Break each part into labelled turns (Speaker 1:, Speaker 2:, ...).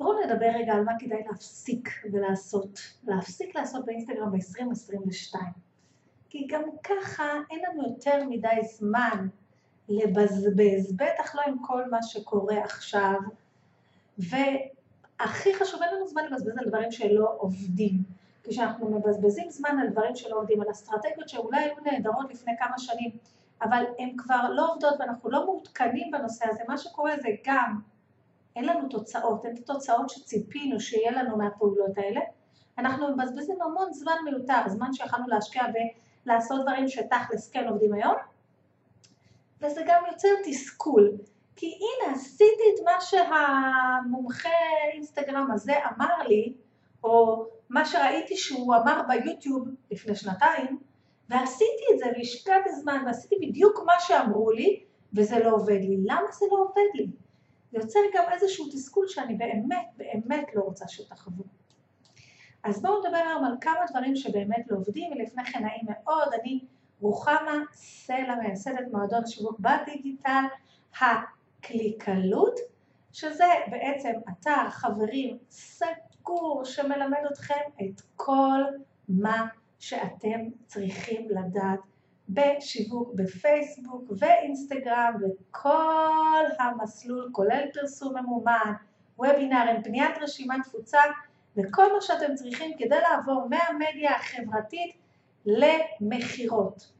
Speaker 1: בואו נדבר רגע על מה כדאי להפסיק ולעשות, להפסיק לעשות באינסטגרם ב-2022. כי גם ככה אין לנו יותר מדי זמן לבזבז, בטח לא עם כל מה שקורה עכשיו, והכי חשוב, אין לנו זמן לבזבז על דברים שלא עובדים. כשאנחנו מבזבזים זמן על דברים שלא עובדים, על אסטרטגיות שאולי היו נהדרות לפני כמה שנים, אבל הן כבר לא עובדות ואנחנו לא מעודכנים בנושא הזה, מה שקורה זה גם, אין לנו תוצאות, אין תוצאות שציפינו שיהיה לנו מהפעולות האלה, אנחנו מבזבזים המון זמן מיותר, זמן שיכולנו להשקיע ולעשות דברים שתכלס כן עובדים היום, וזה גם יוצר תסכול, כי הנה עשיתי את מה שהמומחה אינסטגרם הזה אמר לי, או מה שראיתי שהוא אמר ביוטיוב לפני שנתיים, ועשיתי את זה והשקעתי זמן ועשיתי בדיוק מה שאמרו לי, וזה לא עובד לי. למה זה לא עובד לי? זה יוצר גם איזשהו תסכול שאני באמת באמת לא רוצה שתחוו. אז בואו נדבר היום על כמה דברים שבאמת לא עובדים, ולפני כן נעים מאוד, אני רוחמה סלע, מייסדת מועדון השיווק בדיגיטל, הקליקלות, שזה בעצם אתר חברים סגור שמלמד אתכם את כל מה שאתם צריכים לדעת בשיווק בפייסבוק ואינסטגרם וכל המסלול כולל פרסום ממומן, וובינארים, פניית רשימת תפוצה וכל מה שאתם צריכים כדי לעבור מהמדיה החברתית למכירות.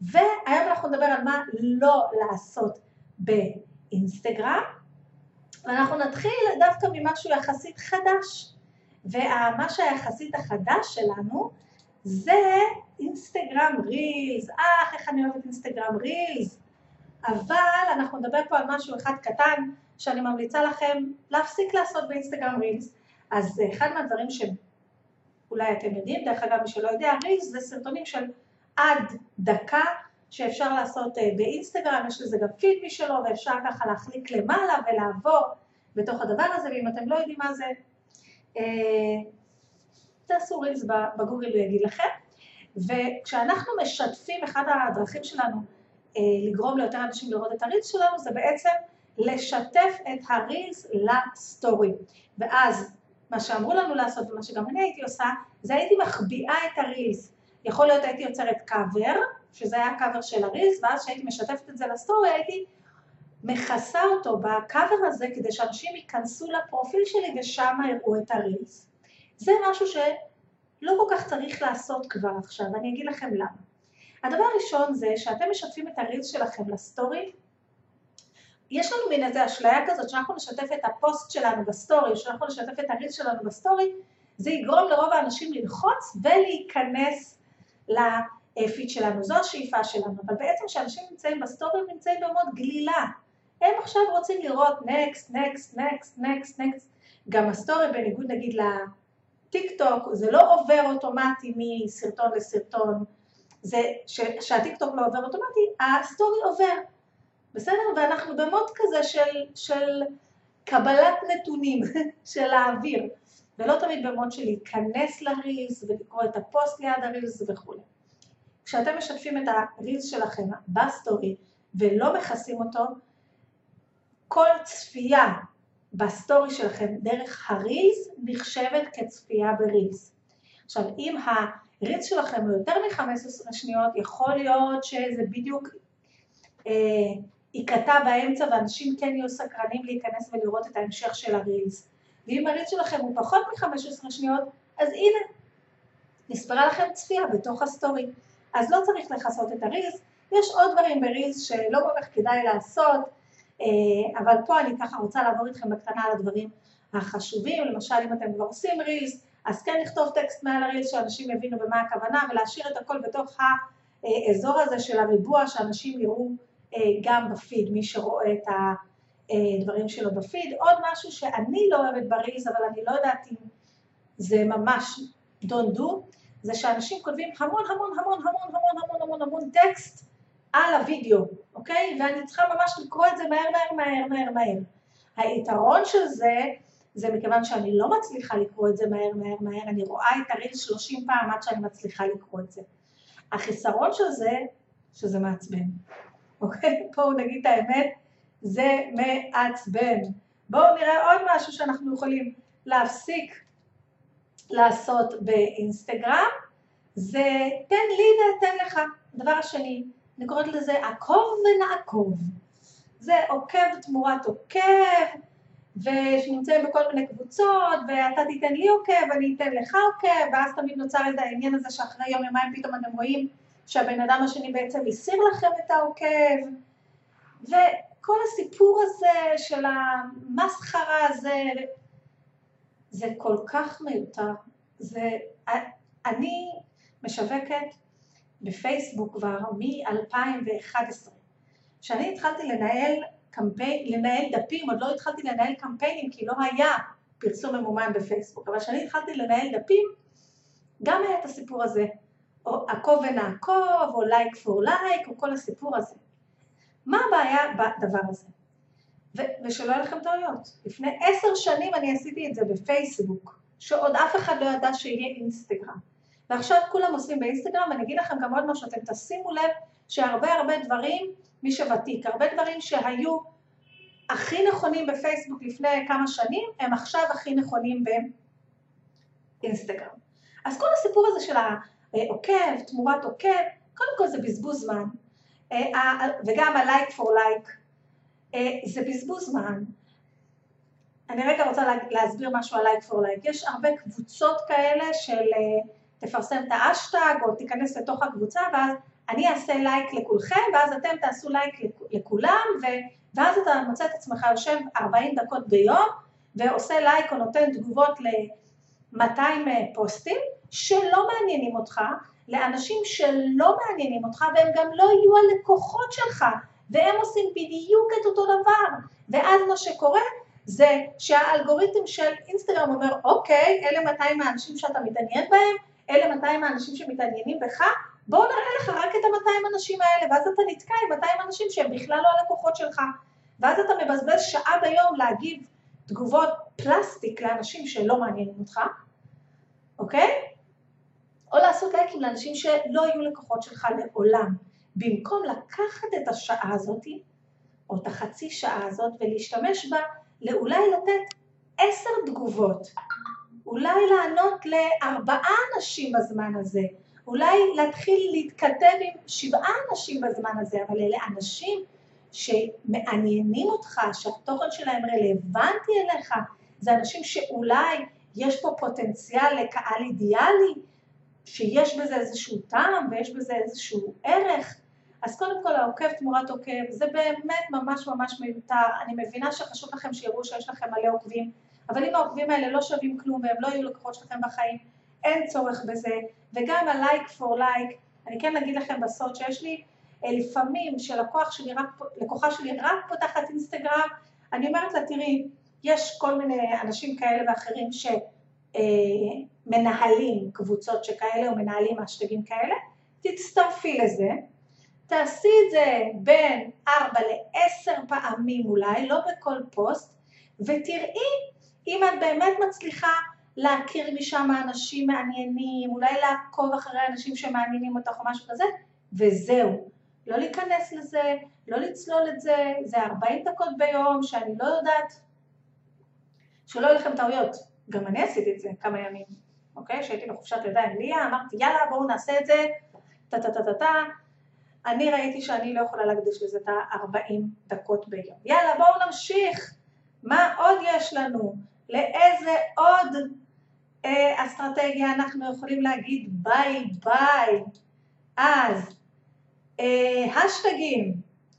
Speaker 1: והיום אנחנו נדבר על מה לא לעשות באינסטגרם ואנחנו נתחיל דווקא ממשהו יחסית חדש ומה שהיחסית החדש שלנו זה אינסטגרם רילס, אך איך אני אוהבת אינסטגרם רילס, אבל אנחנו נדבר פה על משהו אחד קטן שאני ממליצה לכם להפסיק לעשות באינסטגרם רילס, אז אחד מהדברים שאולי אתם יודעים, דרך אגב מי שלא יודע, רילס זה סרטונים של עד דקה שאפשר לעשות אה, באינסטגרם, יש לזה גם פיד משלו ואפשר ככה להחליק למעלה ולעבור בתוך הדבר הזה, ואם אתם לא יודעים מה זה, אה, תעשו רילס בגוגל הוא יגיד לכם. וכשאנחנו משתפים, אחד הדרכים שלנו אה, לגרום ליותר אנשים לראות את הרילס שלנו זה בעצם לשתף את הרילס לסטורי. ואז מה שאמרו לנו לעשות ומה שגם אני הייתי עושה, זה הייתי מחביאה את הרילס. יכול להיות הייתי יוצרת קאבר, שזה היה קאבר של הרילס, ואז כשהייתי משתפת את זה לסטורי הייתי מכסה אותו בקאבר הזה כדי שאנשים ייכנסו לפרופיל שלי ושם יראו את הרילס. זה משהו שלא כל כך צריך לעשות כבר עכשיו, ואני אגיד לכם למה. הדבר הראשון זה שאתם משתפים את הרילס שלכם לסטורי, יש לנו מין איזה אשליה כזאת שאנחנו נשתף את הפוסט שלנו בסטורי, שאנחנו נשתף את הרילס שלנו בסטורי, זה יגרום לרוב האנשים ללחוץ ולהיכנס לפיד שלנו, זו השאיפה שלנו, אבל בעצם כשאנשים נמצאים בסטורי הם נמצאים במוד גלילה, הם עכשיו רוצים לראות next, next, next, next, next, גם הסטורי בניגוד נגיד טיק טוק זה לא עובר אוטומטי מסרטון לסרטון, זה ש, שהטיק טוק לא עובר אוטומטי, הסטורי עובר, בסדר? ואנחנו במוד כזה של, של קבלת נתונים, של להעביר, ולא תמיד במוד של להיכנס לרילס ולקרוא את הפוסט ליד הרילס וכולי. כשאתם משתפים את הרילס שלכם בסטורי ולא מכסים אותו, כל צפייה בסטורי שלכם דרך הרילס נחשבת כצפייה ברילס. עכשיו אם הרילס שלכם הוא יותר מ-15 שניות יכול להיות שזה בדיוק אה, ייקטע באמצע ואנשים כן יהיו סקרנים להיכנס ולראות את ההמשך של הרילס. ואם הרילס שלכם הוא פחות מ-15 שניות אז הנה נספרה לכם צפייה בתוך הסטורי. אז לא צריך לכסות את הרילס, יש עוד דברים ברילס שלא כל כך כדאי לעשות אבל פה אני ככה רוצה לעבור איתכם בקטנה על הדברים החשובים, למשל אם אתם כבר עושים רילס, אז כן לכתוב טקסט מעל הרילס שאנשים יבינו במה הכוונה ולהשאיר את הכל בתוך האזור הזה של הריבוע שאנשים יראו אה, גם בפיד, מי שרואה את הדברים שלו בפיד. עוד משהו שאני לא אוהבת ברילס אבל אני לא יודעת אם זה ממש don't do, זה שאנשים כותבים המון המון המון המון המון המון המון המון טקסט על הווידאו, אוקיי? ואני צריכה ממש לקרוא את זה מהר מהר מהר מהר מהר. היתרון של זה, זה מכיוון שאני לא מצליחה לקרוא את זה מהר מהר מהר, אני רואה את הריל 30 פעם עד שאני מצליחה לקרוא את זה. החיסרון של זה, שזה מעצבן, אוקיי? בואו נגיד את האמת, זה מעצבן. בואו נראה עוד משהו שאנחנו יכולים להפסיק לעשות באינסטגרם, זה תן לי ואתן לך. דבר השני, אני קוראת לזה עקוב ונעקוב. זה עוקב תמורת עוקב, ושנמצאים בכל מיני קבוצות, ואתה תיתן לי עוקב, אני אתן לך עוקב, ואז תמיד נוצר איזה העניין הזה שאחרי יום יומיים פתאום אתם רואים שהבן אדם השני בעצם הסיר לכם את העוקב, וכל הסיפור הזה של המסחרה הזה, זה כל כך מיותר. זה, אני משווקת בפייסבוק כבר מ-2011. כשאני התחלתי לנהל קמפיין, לנהל דפים, עוד לא התחלתי לנהל קמפיינים כי לא היה פרסום ממומן בפייסבוק, אבל כשאני התחלתי לנהל דפים, גם היה את הסיפור הזה, או עקוב ונעקוב, או לייק פור לייק, או כל הסיפור הזה. מה הבעיה בדבר הזה? ו- ושלא יהיו לכם טעויות. לפני עשר שנים אני עשיתי את זה בפייסבוק, שעוד אף אחד לא ידע שיהיה אינסטגרם. ועכשיו כולם עושים באינסטגרם, ואני אגיד לכם גם עוד משהו, אתם תשימו לב שהרבה הרבה דברים, מי שוותיק, הרבה דברים שהיו הכי נכונים בפייסבוק לפני כמה שנים, הם עכשיו הכי נכונים באינסטגרם. אז כל הסיפור הזה של העוקב, תמורת עוקב, קודם כל זה בזבוז זמן, אה, וגם ה-like for like, אה, זה בזבוז זמן. אני רגע רוצה להסביר משהו על like for like. יש הרבה קבוצות כאלה של אה, תפרסם את האשטג או תיכנס לתוך הקבוצה ואז אני אעשה לייק לכולכם ואז אתם תעשו לייק לכולם ו... ואז אתה מוצא את עצמך יושב 40 דקות ביום ועושה לייק או נותן תגובות ל-200 פוסטים שלא מעניינים אותך, לאנשים שלא מעניינים אותך והם גם לא יהיו הלקוחות שלך והם עושים בדיוק את אותו דבר. ואז מה שקורה זה שהאלגוריתם של אינסטגרם אומר אוקיי אלה 200 האנשים שאתה מתעניין בהם אלה 200 האנשים שמתעניינים בך בואו נראה לך רק את ה-200 אנשים האלה ואז אתה נתקע עם 200 אנשים שהם בכלל לא הלקוחות שלך. ואז אתה מבזבז שעה ביום להגיב תגובות פלסטיק לאנשים שלא מעניינים אותך אוקיי? או לעשות לייקים לאנשים שלא יהיו לקוחות שלך לעולם. במקום לקחת את השעה הזאת, או את החצי שעה הזאת, ולהשתמש בה לאולי לתת עשר תגובות, אולי לענות לארבעה אנשים בזמן הזה, אולי להתחיל להתכתב עם שבעה אנשים בזמן הזה, אבל אלה אנשים שמעניינים אותך, שהתוכן שלהם רלוונטי אליך, זה אנשים שאולי יש פה פוטנציאל לקהל אידיאלי, שיש בזה איזשהו טעם ויש בזה איזשהו ערך, אז קודם כל העוקב תמורת עוקב זה באמת ממש ממש מיותר, אני מבינה שחשוב לכם שיראו שיש לכם מלא עוקבים, אבל אם העוקבים האלה לא שווים כלום והם לא יהיו לקוחות שלכם בחיים, אין צורך בזה, וגם ה-like for like, אני כן אגיד לכם בסוד שיש לי אה, לפעמים שלקוח שלי רק, שלי רק פותחת אינסטגרם, אני אומרת לה תראי, יש כל מיני אנשים כאלה ואחרים שמנהלים אה, קבוצות שכאלה או מנהלים אשטגים כאלה, תצטרפי לזה, תעשי את זה בין 4 ל-10 פעמים אולי, לא בכל פוסט, ותראי אם את באמת מצליחה להכיר משם אנשים מעניינים, אולי לעקוב אחרי אנשים שמעניינים אותך או משהו כזה, וזהו. לא להיכנס לזה, לא לצלול את זה, זה 40 דקות ביום שאני לא יודעת, שלא יהיו לכם טעויות. גם אני עשיתי את זה כמה ימים, אוקיי? כשהייתי בחופשת לידה עם ליה, אמרתי יאללה בואו נעשה את זה, טה טה טה טה טה אני ראיתי שאני לא יכולה להקדיש לזה את ה-40 דקות ביום. יאללה, בואו נמשיך. מה עוד יש לנו? לאיזה עוד אה, אסטרטגיה אנחנו יכולים להגיד ביי ביי? אז, אה, האשטגים,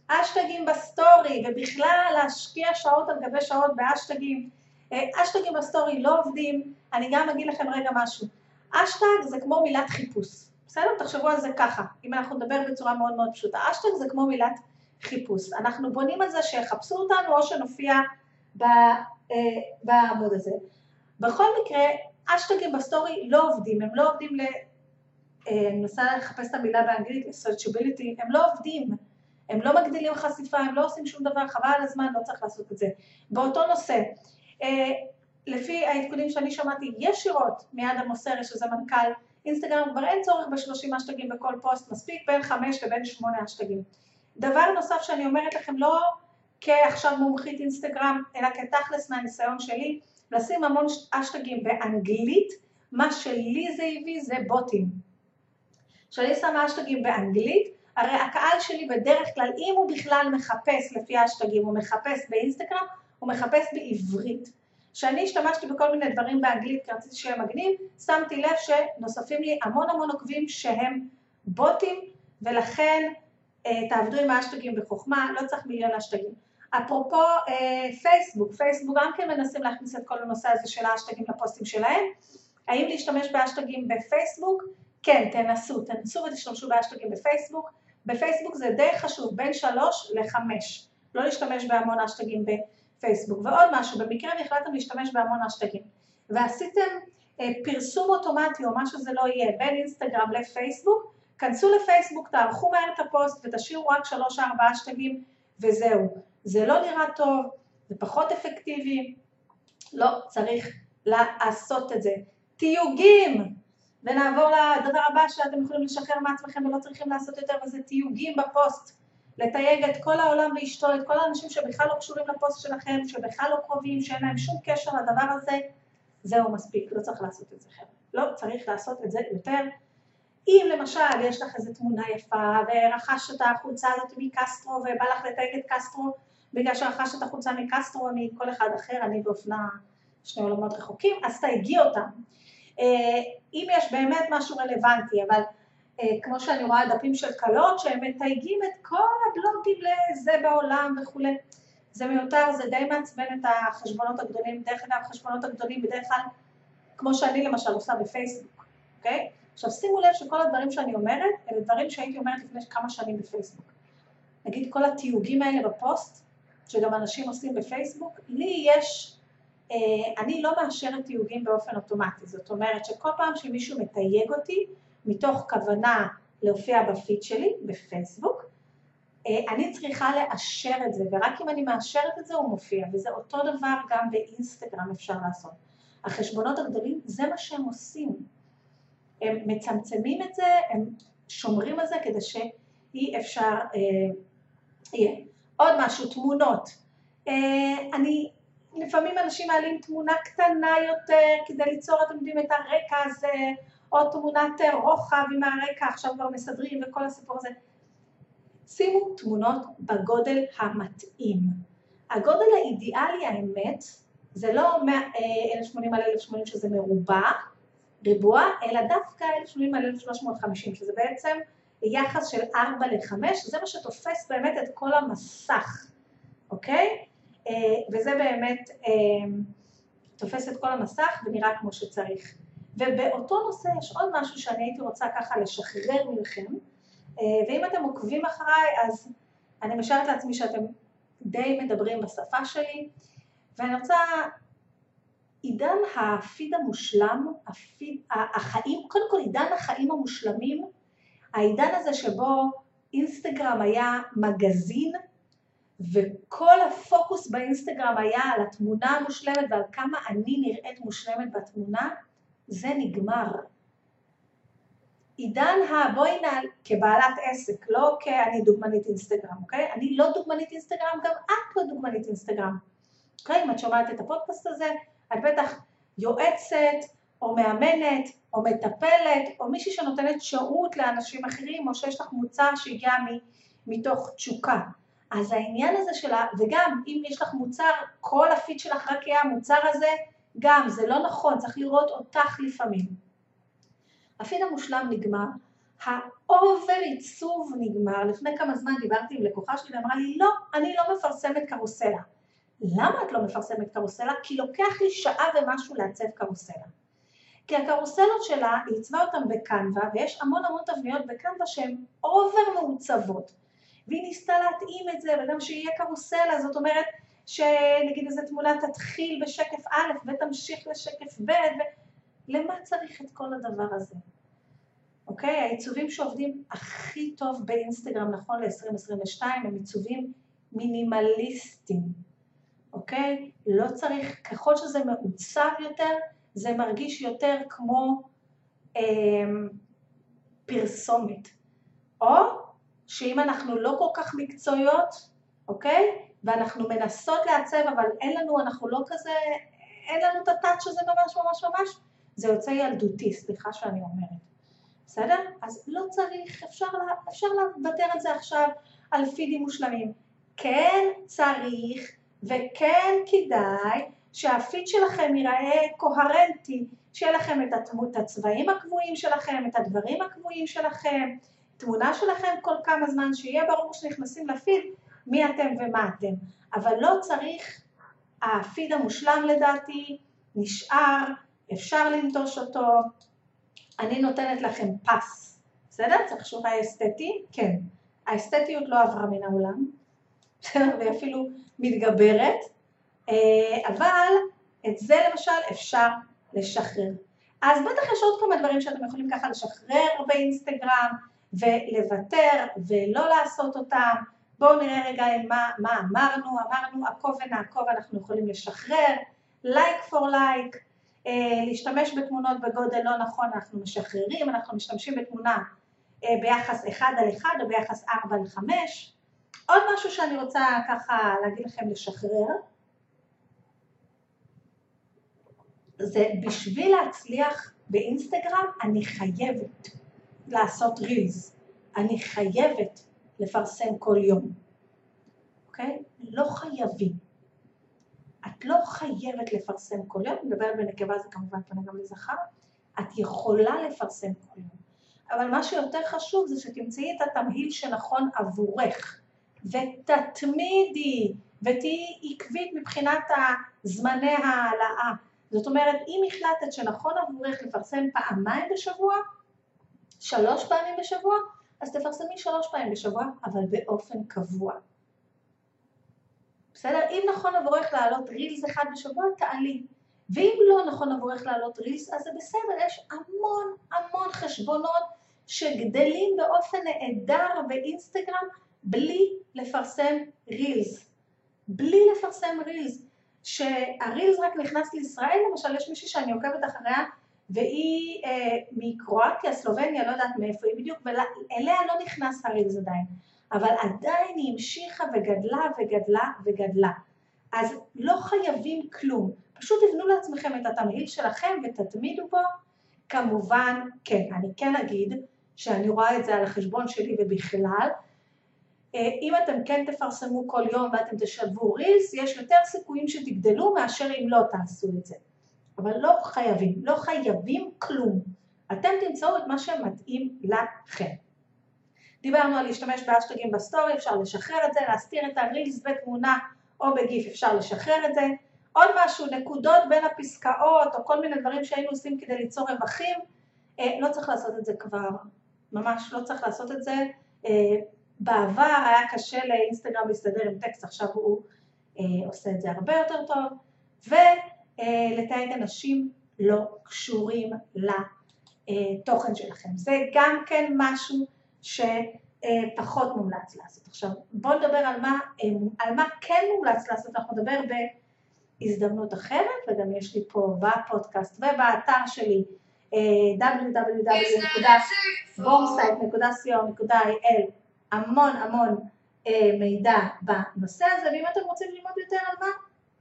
Speaker 1: האשטגים בסטורי, ובכלל להשקיע שעות על גבי שעות בהאשטגים. אה, האשטגים בסטורי לא עובדים, אני גם אגיד לכם רגע משהו. האשטג זה כמו מילת חיפוש. בסדר? תחשבו על זה ככה, אם אנחנו נדבר בצורה מאוד מאוד פשוטה. האשטג זה כמו מילת חיפוש. אנחנו בונים על זה שיחפשו אותנו או שנופיע בעמוד הזה. בכל מקרה, האשטגים בסטורי לא עובדים, הם לא עובדים ל... אה, אני מנסה לחפש את המילה באנגלית, searchability, הם לא עובדים, הם לא מגדילים חשיפה, הם לא עושים שום דבר, חבל על הזמן, לא צריך לעשות את זה. באותו נושא, אה, לפי העדכונים שאני שמעתי ישירות מאדם מוסרי, שזה מנכ"ל אינסטגרם כבר אין צורך בשלושים האשטגים בכל פוסט, מספיק בין חמש לבין שמונה האשטגים. דבר נוסף שאני אומרת לכם, לא כעכשיו מומחית אינסטגרם, אלא כתכלס מהניסיון שלי, לשים המון אשטגים באנגלית, מה שלי זה הביא זה בוטים. כשאני שמה אשטגים באנגלית, הרי הקהל שלי בדרך כלל, אם הוא בכלל מחפש לפי האשטגים, הוא מחפש באינסטגרם, הוא מחפש בעברית. כשאני השתמשתי בכל מיני דברים באנגלית כי רציתי שיהיה מגניב, שמתי לב שנוספים לי המון המון עוקבים שהם בוטים, ולכן אה, תעבדו עם האשטגים בחוכמה, לא צריך מיליון אשטגים. אפרופו אה, פייסבוק, פייסבוק גם כן מנסים להכניס את כל הנושא הזה של האשטגים לפוסטים שלהם. האם להשתמש באשטגים בפייסבוק? כן, תנסו, תנסו ותשתמשו באשטגים בפייסבוק. בפייסבוק זה די חשוב, בין שלוש לחמש. לא להשתמש בהמון אשטגים בפייסבוק. ועוד משהו, במקרה והחלטתם להשתמש בהמון אשטגים, ועשיתם אה, פרסום אוטומטי או מה שזה לא יהיה בין אינסטגרם לפייסבוק, כנסו לפייסבוק, תערכו מהר את הפוסט ותשאירו רק שלוש ארבעה האשטגים וזהו. זה לא נראה טוב, זה פחות אפקטיבי, לא צריך לעשות את זה. תיוגים! ונעבור לדבר הבא שאתם יכולים לשחרר מעצמכם ולא צריכים לעשות יותר, וזה תיוגים בפוסט. לתייג את כל העולם ואשתו, את כל האנשים שבכלל לא קשורים לפוסט שלכם, שבכלל לא קרובים, שאין להם שום קשר לדבר הזה, זהו מספיק, לא צריך לעשות את זה חבר'ה. לא צריך לעשות את זה יותר. אם למשל יש לך איזו תמונה יפה ורכשת את החולצה הזאת מקסטרו ובא לך לתייג את קסטרו בגלל שרכשת את החולצה מקסטרו מכל אחד אחר, אני ואופנה שני עולמות רחוקים, אז תייגי אותם. אה, אם יש באמת משהו רלוונטי, אבל אה, כמו שאני רואה דפים של כלות שהם מתייגים את כל הבלוגים לזה בעולם וכולי, זה מיותר, זה די מעצבן את החשבונות הגדולים, דרך אגב החשבונות הגדולים בדרך כלל, כמו שאני למשל עושה בפייסבוק, אוקיי? עכשיו שימו לב שכל הדברים שאני אומרת, אלה דברים שהייתי אומרת לפני כמה שנים בפייסבוק. נגיד כל התיוגים האלה בפוסט, שגם אנשים עושים בפייסבוק, לי יש, אה, אני לא מאשרת תיוגים באופן אוטומטי, זאת אומרת שכל פעם שמישהו מתייג אותי מתוך כוונה להופיע בפיד שלי בפייסבוק, אה, אני צריכה לאשר את זה, ורק אם אני מאשרת את זה הוא מופיע, וזה אותו דבר גם באינסטגרם אפשר לעשות. החשבונות הגדולים זה מה שהם עושים, הם מצמצמים את זה, הם שומרים על זה כדי שאי אפשר אה, יהיה. עוד משהו, תמונות. אה, אני, לפעמים אנשים מעלים תמונה קטנה יותר כדי ליצור, אתם יודעים, את הרקע הזה, או תמונת רוחב עם הרקע, עכשיו כבר מסדרים וכל הסיפור הזה. שימו תמונות בגודל המתאים. הגודל האידיאלי, האמת, זה לא 1080 על 1080 שזה מרובע, ריבוע, אלא דווקא 1080 על 1350, שזה בעצם יחס של 4 ל-5, זה מה שתופס באמת את כל המסך, אוקיי? אה, וזה באמת אה, תופס את כל המסך ונראה כמו שצריך. ובאותו נושא יש עוד משהו שאני הייתי רוצה ככה לשחרר מכם, אה, ואם אתם עוקבים אחריי אז אני משערת לעצמי שאתם די מדברים בשפה שלי, ואני רוצה, עידן הפיד המושלם, הפיד, החיים, קודם כל עידן החיים המושלמים העידן הזה שבו אינסטגרם היה מגזין וכל הפוקוס באינסטגרם היה על התמונה המושלמת ועל כמה אני נראית מושלמת בתמונה, זה נגמר. עידן הבואי נעל כבעלת עסק, לא כאני דוגמנית אינסטגרם, אוקיי? אני לא דוגמנית אינסטגרם, גם את לא דוגמנית אינסטגרם. אוקיי? אם את שומעת את הפודקאסט הזה, את בטח יועצת, או מאמנת, או מטפלת, או מישהי שנותנת שירות לאנשים אחרים, או שיש לך מוצר שהגיע מתוך תשוקה. אז העניין הזה שלה, וגם אם יש לך מוצר, כל הפיד שלך רק יהיה המוצר הזה, גם, זה לא נכון, צריך לראות אותך לפעמים. הפיד המושלם נגמר, ה over עיצוב נגמר, לפני כמה זמן דיברתי עם לקוחה שלי ואמרה לי, לא, אני לא מפרסמת קרוסלה. למה את לא מפרסמת קרוסלה? כי לוקח לי שעה ומשהו לעצב קרוסלה. כי הקרוסלות שלה, היא עיצבה אותן בקנווה, ויש המון המון תבניות בקנווה שהן over מעוצבות. והיא ניסתה להתאים את זה, וגם שיהיה קרוסלה, זאת אומרת שנגיד איזה תמונה תתחיל בשקף א' ותמשיך לשקף ב', ו... למה צריך את כל הדבר הזה? אוקיי? העיצובים שעובדים הכי טוב באינסטגרם נכון ל-2022 הם עיצובים מינימליסטיים, אוקיי? לא צריך, ככל שזה מעוצב יותר, זה מרגיש יותר כמו אה, פרסומת. או שאם אנחנו לא כל כך מקצועיות, אוקיי? ואנחנו מנסות לעצב, אבל אין לנו, אנחנו לא כזה, אין לנו את הטאץ' הזה ממש ממש ממש, זה יוצא ילדותי, סליחה שאני אומרת. בסדר? אז לא צריך, אפשר, אפשר לוותר על זה עכשיו על פידים מושלמים. כן צריך וכן כדאי שהפיד שלכם ייראה קוהרנטי, שיהיה לכם את התמות הצבעים הקבועים שלכם, את הדברים הקבועים שלכם, תמונה שלכם כל כמה זמן, שיהיה ברור שנכנסים לפיד מי אתם ומה אתם. אבל לא צריך, הפיד המושלם לדעתי נשאר, אפשר לנטוש אותו, אני נותנת לכם פס, בסדר? צריך שורה אסתטי? כן. האסתטיות לא עברה מן העולם, בסדר? והיא אפילו מתגברת, אבל את זה למשל אפשר לשחרר. אז בטח יש עוד כמה דברים שאתם יכולים ככה לשחרר באינסטגרם ולוותר ולא לעשות אותם. בואו נראה רגע מה, מה אמרנו, אמרנו עקוב ונעקוב אנחנו יכולים לשחרר, לייק פור לייק, להשתמש בתמונות בגודל לא נכון אנחנו משחררים, אנחנו משתמשים בתמונה אה, ביחס 1 על 1 או ביחס 4 על 5. עוד משהו שאני רוצה ככה להגיד לכם לשחרר, זה בשביל להצליח באינסטגרם אני חייבת לעשות רילס, אני חייבת לפרסם כל יום, אוקיי? לא חייבים. את לא חייבת לפרסם כל יום, מדברת בנקבה זה כמובן פונה גם לזכר, את יכולה לפרסם כל יום. אבל מה שיותר חשוב זה שתמצאי את התמהיל שנכון עבורך, ותתמידי, ותהיי עקבית מבחינת זמני ההעלאה. זאת אומרת, אם החלטת שנכון עבורך לפרסם פעמיים בשבוע, שלוש פעמים בשבוע, אז תפרסמי שלוש פעמים בשבוע, אבל באופן קבוע. בסדר? אם נכון עבורך לעלות רילס אחד בשבוע, תעלי. ואם לא נכון עבורך לעלות רילס, אז זה בסדר, יש המון המון חשבונות שגדלים באופן נהדר באינסטגרם בלי לפרסם רילס. בלי לפרסם רילס. שהרילס רק נכנס לישראל, למשל יש מישהי שאני עוקבת אחריה והיא אה, מקרואטיה, סלובניה, לא יודעת מאיפה היא בדיוק, ואליה לא נכנס הרילס עדיין. אבל עדיין היא המשיכה וגדלה וגדלה וגדלה. אז לא חייבים כלום, פשוט תבנו לעצמכם את התמהיל שלכם ותתמידו בו. כמובן, כן, אני כן אגיד שאני רואה את זה על החשבון שלי ובכלל, אם אתם כן תפרסמו כל יום ואתם תשלבו רילס, יש יותר סיכויים שתגדלו מאשר אם לא תעשו את זה. אבל לא חייבים, לא חייבים כלום. אתם תמצאו את מה שמתאים לכם. דיברנו על להשתמש באשטגים בסטורי, אפשר לשחרר את זה, להסתיר את הרילס בתמונה או בגיף, אפשר לשחרר את זה. עוד משהו, נקודות בין הפסקאות או כל מיני דברים שהיינו עושים כדי ליצור רווחים, אה, לא צריך לעשות את זה כבר, ממש לא צריך לעשות את זה. אה, בעבר היה קשה לאינסטגרם להסתדר עם טקסט, עכשיו הוא אה, עושה את זה הרבה יותר טוב, ולתייג אנשים לא קשורים לתוכן שלכם. זה גם כן משהו שפחות מומלץ לעשות. עכשיו בואו נדבר על מה, על מה כן מומלץ לעשות, אנחנו נדבר בהזדמנות אחרת, וגם יש לי פה בפודקאסט ובאתר שלי www.bombsite.co.il המון המון אה, מידע בנושא הזה, ואם אתם רוצים ללמוד יותר על מה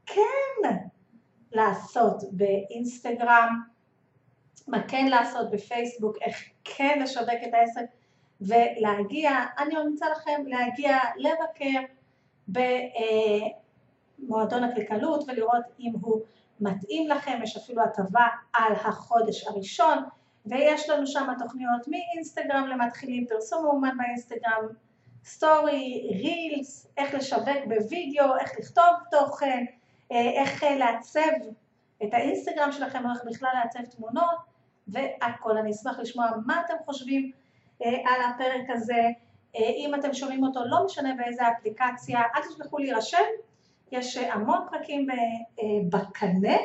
Speaker 1: כן לעשות באינסטגרם, מה כן לעשות בפייסבוק, איך כן לשווק את העסק ולהגיע, אני ממליצה לכם להגיע לבקר במועדון הקלקלות ולראות אם הוא מתאים לכם, יש אפילו הטבה על החודש הראשון ויש לנו שם תוכניות מאינסטגרם למתחילים, פרסום מאומן באינסטגרם, סטורי, רילס, איך לשווק בווידאו, איך לכתוב תוכן, אה, איך לעצב את האינסטגרם שלכם, איך בכלל לעצב תמונות והכל. אני אשמח לשמוע מה אתם חושבים אה, על הפרק הזה. אה, אם אתם שומעים אותו, לא משנה באיזה אפליקציה, אל תשכחו להירשם, יש המון פרקים בקנה.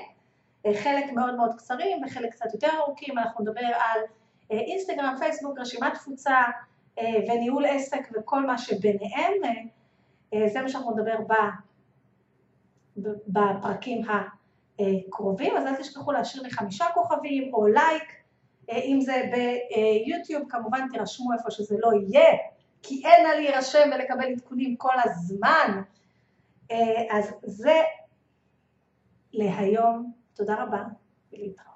Speaker 1: חלק מאוד מאוד קצרים וחלק קצת יותר ארוכים, אנחנו נדבר על אה, אינסטגרם, פייסבוק, רשימת תפוצה אה, וניהול עסק וכל מה שביניהם, אה, זה מה שאנחנו נדבר בפרקים הקרובים, אז אל תשכחו להשאיר לי חמישה כוכבים או לייק, אם זה ביוטיוב כמובן תירשמו איפה שזה לא יהיה, כי אין על להירשם ולקבל עדכונים כל הזמן, אז זה להיום, תודה רבה ולהתראות.